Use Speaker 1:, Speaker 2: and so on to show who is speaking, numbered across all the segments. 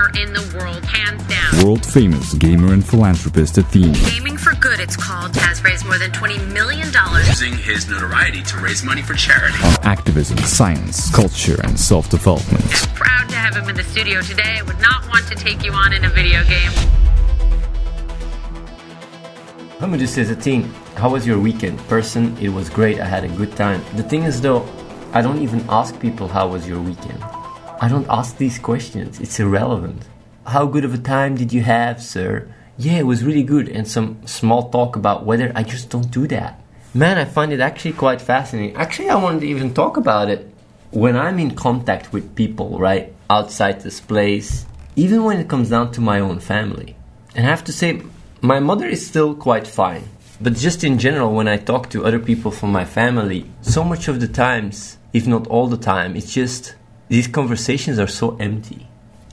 Speaker 1: Gamer in the world, hands down.
Speaker 2: World famous gamer and philanthropist Athene.
Speaker 1: Gaming for Good, it's called, has raised more than $20 million.
Speaker 3: using his notoriety to raise money for charity.
Speaker 2: On activism, science, culture, and self development.
Speaker 1: Proud to have him in the studio today. I would not want to take you on in a video game.
Speaker 4: Hamid says, Athene, how was your weekend? Person, it was great. I had a good time. The thing is, though, I don't even ask people how was your weekend. I don't ask these questions. It's irrelevant. How good of a time did you have, sir? Yeah, it was really good. And some small talk about weather. I just don't do that. Man, I find it actually quite fascinating. Actually, I wanted to even talk about it when I'm in contact with people, right, outside this place, even when it comes down to my own family. And I have to say, my mother is still quite fine. But just in general, when I talk to other people from my family, so much of the times, if not all the time, it's just these conversations are so empty.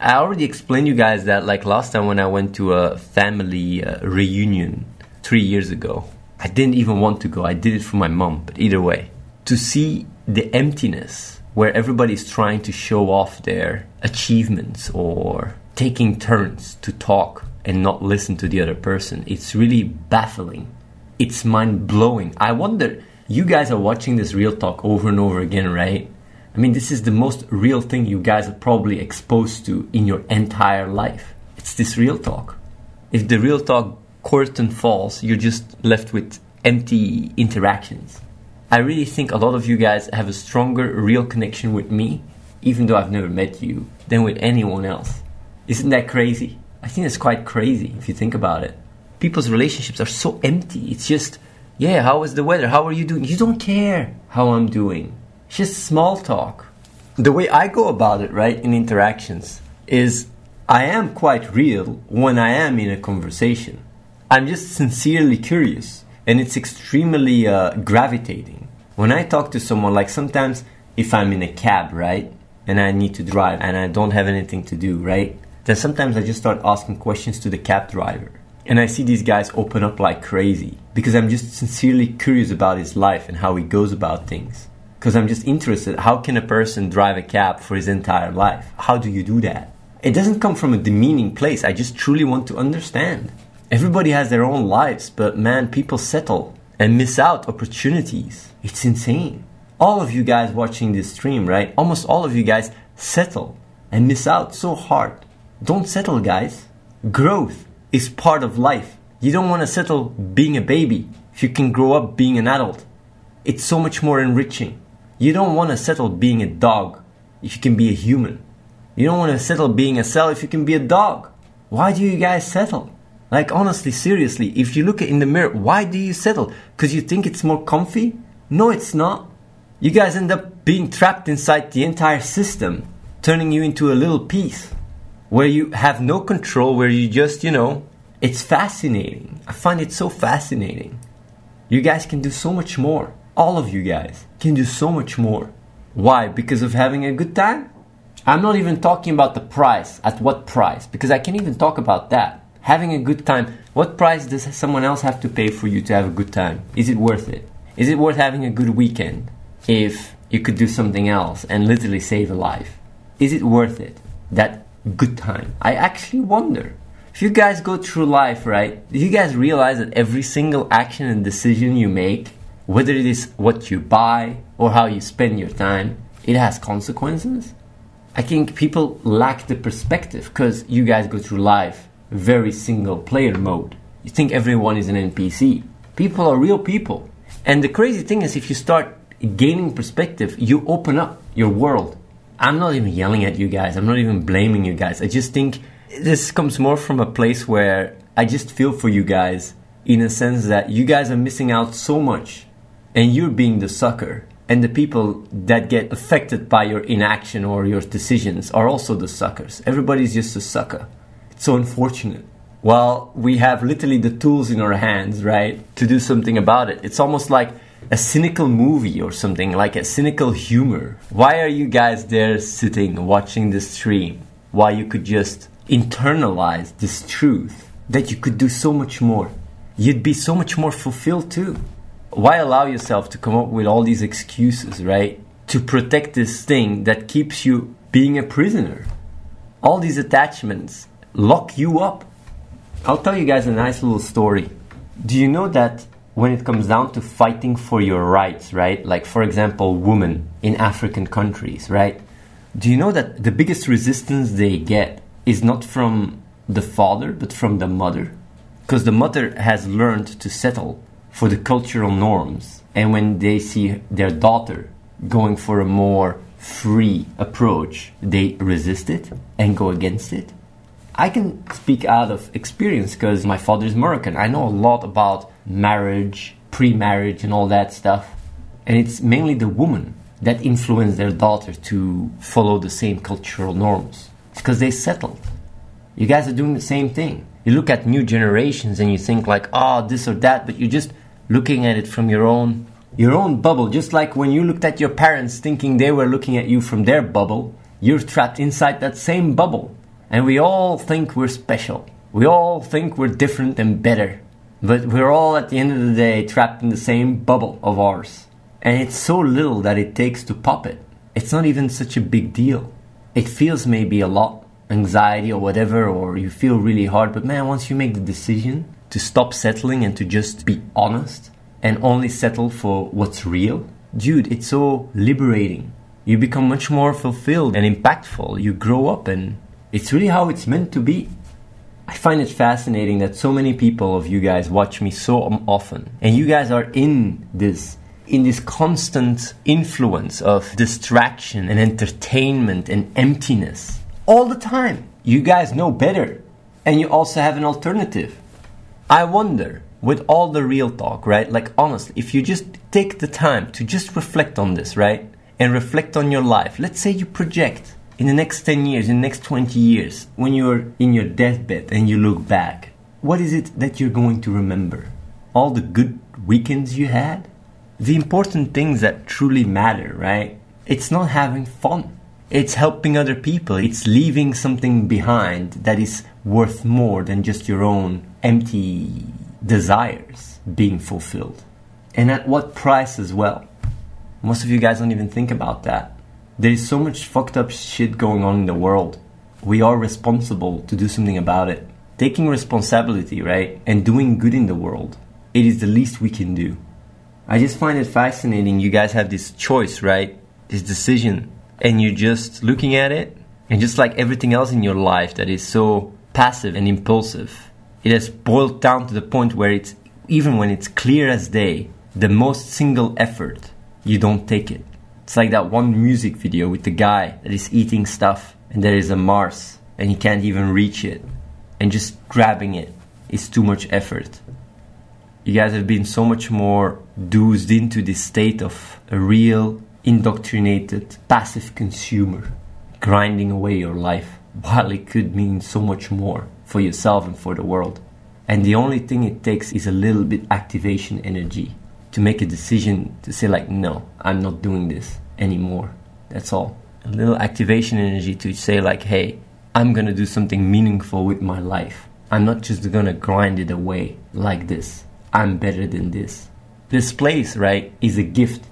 Speaker 4: I already explained you guys that like last time when I went to a family uh, reunion 3 years ago. I didn't even want to go. I did it for my mom, but either way, to see the emptiness where everybody is trying to show off their achievements or taking turns to talk and not listen to the other person. It's really baffling. It's mind blowing. I wonder, you guys are watching this real talk over and over again, right? I mean, this is the most real thing you guys are probably exposed to in your entire life. It's this real talk. If the real talk curtain falls, you're just left with empty interactions. I really think a lot of you guys have a stronger real connection with me, even though I've never met you, than with anyone else. Isn't that crazy? I think it's quite crazy if you think about it. People's relationships are so empty. It's just, yeah, how was the weather? How are you doing? You don't care how I'm doing. Just small talk. The way I go about it, right, in interactions, is I am quite real when I am in a conversation. I'm just sincerely curious, and it's extremely uh, gravitating. When I talk to someone, like sometimes if I'm in a cab, right, and I need to drive and I don't have anything to do, right, then sometimes I just start asking questions to the cab driver. And I see these guys open up like crazy because I'm just sincerely curious about his life and how he goes about things. Because I'm just interested how can a person drive a cab for his entire life? How do you do that? It doesn't come from a demeaning place. I just truly want to understand. Everybody has their own lives, but man, people settle and miss out opportunities. It's insane. All of you guys watching this stream, right? Almost all of you guys settle and miss out so hard. Don't settle, guys. Growth is part of life. You don't want to settle being a baby if you can grow up being an adult. It's so much more enriching. You don't want to settle being a dog if you can be a human. You don't want to settle being a cell if you can be a dog. Why do you guys settle? Like, honestly, seriously, if you look in the mirror, why do you settle? Because you think it's more comfy? No, it's not. You guys end up being trapped inside the entire system, turning you into a little piece where you have no control, where you just, you know, it's fascinating. I find it so fascinating. You guys can do so much more. All of you guys can do so much more. Why? Because of having a good time? I'm not even talking about the price. At what price? Because I can't even talk about that. Having a good time. What price does someone else have to pay for you to have a good time? Is it worth it? Is it worth having a good weekend if you could do something else and literally save a life? Is it worth it? That good time? I actually wonder. If you guys go through life, right, do you guys realize that every single action and decision you make, whether it is what you buy or how you spend your time, it has consequences? I think people lack the perspective because you guys go through life very single player mode. You think everyone is an NPC. People are real people. And the crazy thing is, if you start gaining perspective, you open up your world. I'm not even yelling at you guys, I'm not even blaming you guys. I just think this comes more from a place where I just feel for you guys in a sense that you guys are missing out so much and you're being the sucker and the people that get affected by your inaction or your decisions are also the suckers. Everybody's just a sucker. It's so unfortunate. Well, we have literally the tools in our hands, right, to do something about it. It's almost like a cynical movie or something, like a cynical humor. Why are you guys there sitting watching the stream? Why you could just internalize this truth that you could do so much more. You'd be so much more fulfilled too. Why allow yourself to come up with all these excuses, right? To protect this thing that keeps you being a prisoner. All these attachments lock you up. I'll tell you guys a nice little story. Do you know that when it comes down to fighting for your rights, right? Like, for example, women in African countries, right? Do you know that the biggest resistance they get is not from the father, but from the mother? Because the mother has learned to settle for the cultural norms. And when they see their daughter going for a more free approach, they resist it and go against it. I can speak out of experience because my father is Moroccan. I know a lot about marriage, pre marriage, and all that stuff. And it's mainly the woman that influence their daughter to follow the same cultural norms because they settled. You guys are doing the same thing. You look at new generations and you think like, oh, this or that, but you're just looking at it from your own your own bubble. Just like when you looked at your parents thinking they were looking at you from their bubble, you're trapped inside that same bubble. And we all think we're special. We all think we're different and better. But we're all at the end of the day trapped in the same bubble of ours. And it's so little that it takes to pop it. It's not even such a big deal. It feels maybe a lot, anxiety or whatever, or you feel really hard, but man, once you make the decision to stop settling and to just be honest and only settle for what's real, dude, it's so liberating. You become much more fulfilled and impactful. You grow up and it's really how it's meant to be. I find it fascinating that so many people of you guys watch me so often, and you guys are in this in this constant influence of distraction and entertainment and emptiness all the time. You guys know better, and you also have an alternative. I wonder, with all the real talk, right? Like, honestly, if you just take the time to just reflect on this, right? And reflect on your life. Let's say you project in the next 10 years, in the next 20 years, when you're in your deathbed and you look back, what is it that you're going to remember? All the good weekends you had? The important things that truly matter, right? It's not having fun. It's helping other people. It's leaving something behind that is worth more than just your own empty desires being fulfilled. And at what price as well? Most of you guys don't even think about that. There is so much fucked up shit going on in the world. We are responsible to do something about it. Taking responsibility, right? And doing good in the world. It is the least we can do. I just find it fascinating. You guys have this choice, right? This decision. And you're just looking at it. And just like everything else in your life that is so passive and impulsive, it has boiled down to the point where it's, even when it's clear as day, the most single effort, you don't take it. It's like that one music video with the guy that is eating stuff and there is a Mars and he can't even reach it. And just grabbing it is too much effort. You guys have been so much more doozed into this state of a real, indoctrinated, passive consumer, grinding away your life, while it could mean so much more for yourself and for the world. And the only thing it takes is a little bit activation energy to make a decision to say like no i'm not doing this anymore. That's all. A little activation energy to say like hey i'm gonna do something meaningful with my life. I'm not just gonna grind it away like this. I'm better than this. This place right is a gift.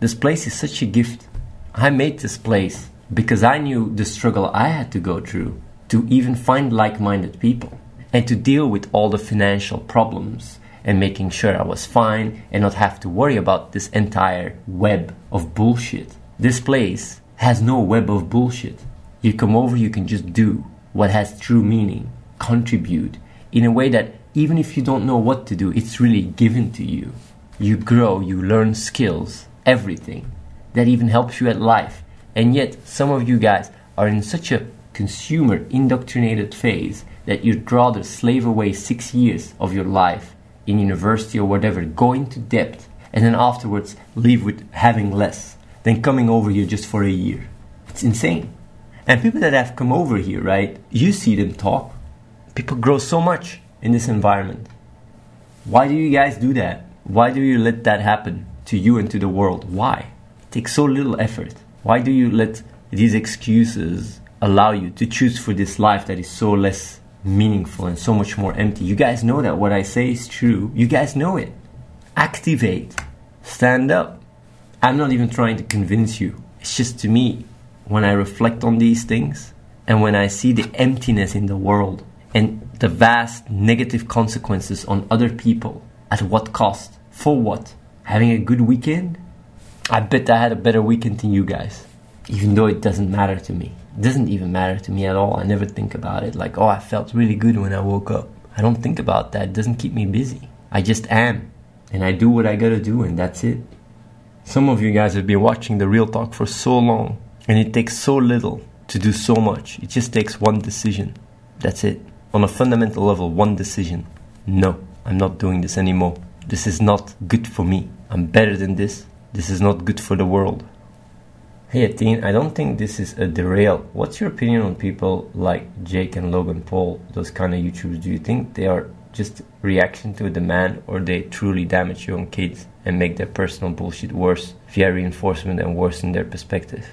Speaker 4: This place is such a gift. I made this place because i knew the struggle i had to go through to even find like-minded people and to deal with all the financial problems and making sure I was fine and not have to worry about this entire web of bullshit. This place has no web of bullshit. You come over, you can just do what has true meaning, contribute in a way that even if you don't know what to do, it's really given to you. You grow, you learn skills, everything that even helps you at life. And yet, some of you guys are in such a consumer indoctrinated phase that you'd rather slave away six years of your life in university or whatever, go into debt, and then afterwards leave with having less than coming over here just for a year. It's insane. And people that have come over here, right, you see them talk. People grow so much in this environment. Why do you guys do that? Why do you let that happen to you and to the world? Why? It takes so little effort. Why do you let these excuses allow you to choose for this life that is so less meaningful and so much more empty. You guys know that what I say is true. You guys know it. Activate. Stand up. I'm not even trying to convince you. It's just to me, when I reflect on these things and when I see the emptiness in the world and the vast negative consequences on other people, at what cost? For what? Having a good weekend? I bet I had a better weekend than you guys. Even though it doesn't matter to me. It doesn't even matter to me at all. I never think about it like, oh, I felt really good when I woke up. I don't think about that. It doesn't keep me busy. I just am. And I do what I gotta do, and that's it. Some of you guys have been watching the Real Talk for so long, and it takes so little to do so much. It just takes one decision. That's it. On a fundamental level, one decision. No, I'm not doing this anymore. This is not good for me. I'm better than this. This is not good for the world. Hey Athene, I don't think this is a derail. What's your opinion on people like Jake and Logan Paul, those kind of YouTubers? Do you think they are just reaction to a demand or they truly damage young kids and make their personal bullshit worse via reinforcement and worsen their perspective?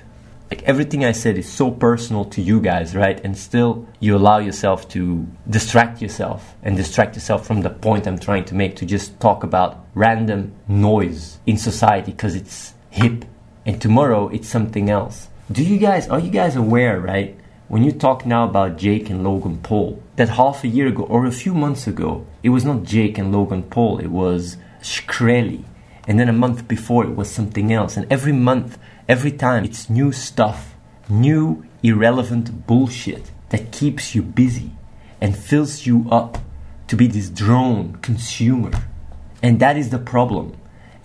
Speaker 4: Like everything I said is so personal to you guys, right? And still you allow yourself to distract yourself and distract yourself from the point I'm trying to make to just talk about random noise in society because it's hip and tomorrow it's something else. Do you guys, are you guys aware, right? When you talk now about Jake and Logan Paul, that half a year ago or a few months ago, it was not Jake and Logan Paul, it was Shkreli. And then a month before, it was something else. And every month, every time, it's new stuff, new irrelevant bullshit that keeps you busy and fills you up to be this drone consumer. And that is the problem.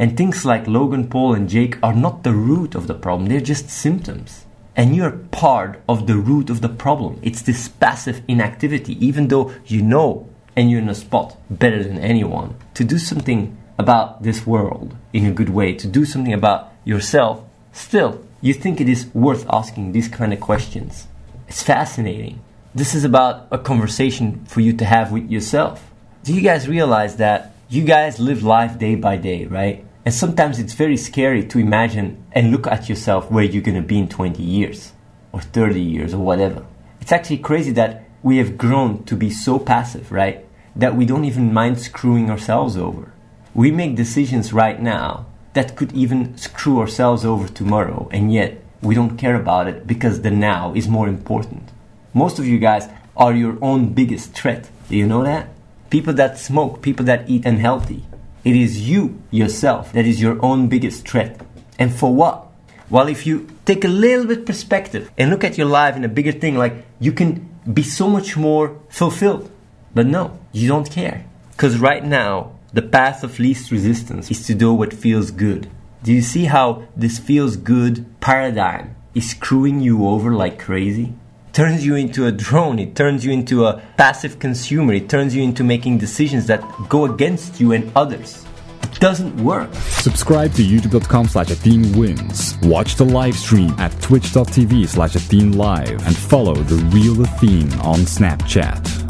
Speaker 4: And things like Logan Paul and Jake are not the root of the problem, they're just symptoms. And you're part of the root of the problem. It's this passive inactivity, even though you know and you're in a spot better than anyone to do something about this world in a good way, to do something about yourself, still, you think it is worth asking these kind of questions. It's fascinating. This is about a conversation for you to have with yourself. Do you guys realize that you guys live life day by day, right? And sometimes it's very scary to imagine and look at yourself where you're going to be in 20 years or 30 years or whatever. It's actually crazy that we have grown to be so passive, right? That we don't even mind screwing ourselves over. We make decisions right now that could even screw ourselves over tomorrow, and yet we don't care about it because the now is more important. Most of you guys are your own biggest threat. Do you know that? People that smoke, people that eat unhealthy, it is you, yourself, that is your own biggest threat. And for what? Well, if you take a little bit perspective and look at your life in a bigger thing, like you can be so much more fulfilled. But no, you don't care. Because right now, the path of least resistance is to do what feels good. Do you see how this feels good paradigm is screwing you over like crazy? Turns you into a drone, it turns you into a passive consumer, it turns you into making decisions that go against you and others. It doesn't work.
Speaker 2: Subscribe to youtube.com slash wins. Watch the live stream at twitch.tv slash Live and follow the real Athene on Snapchat.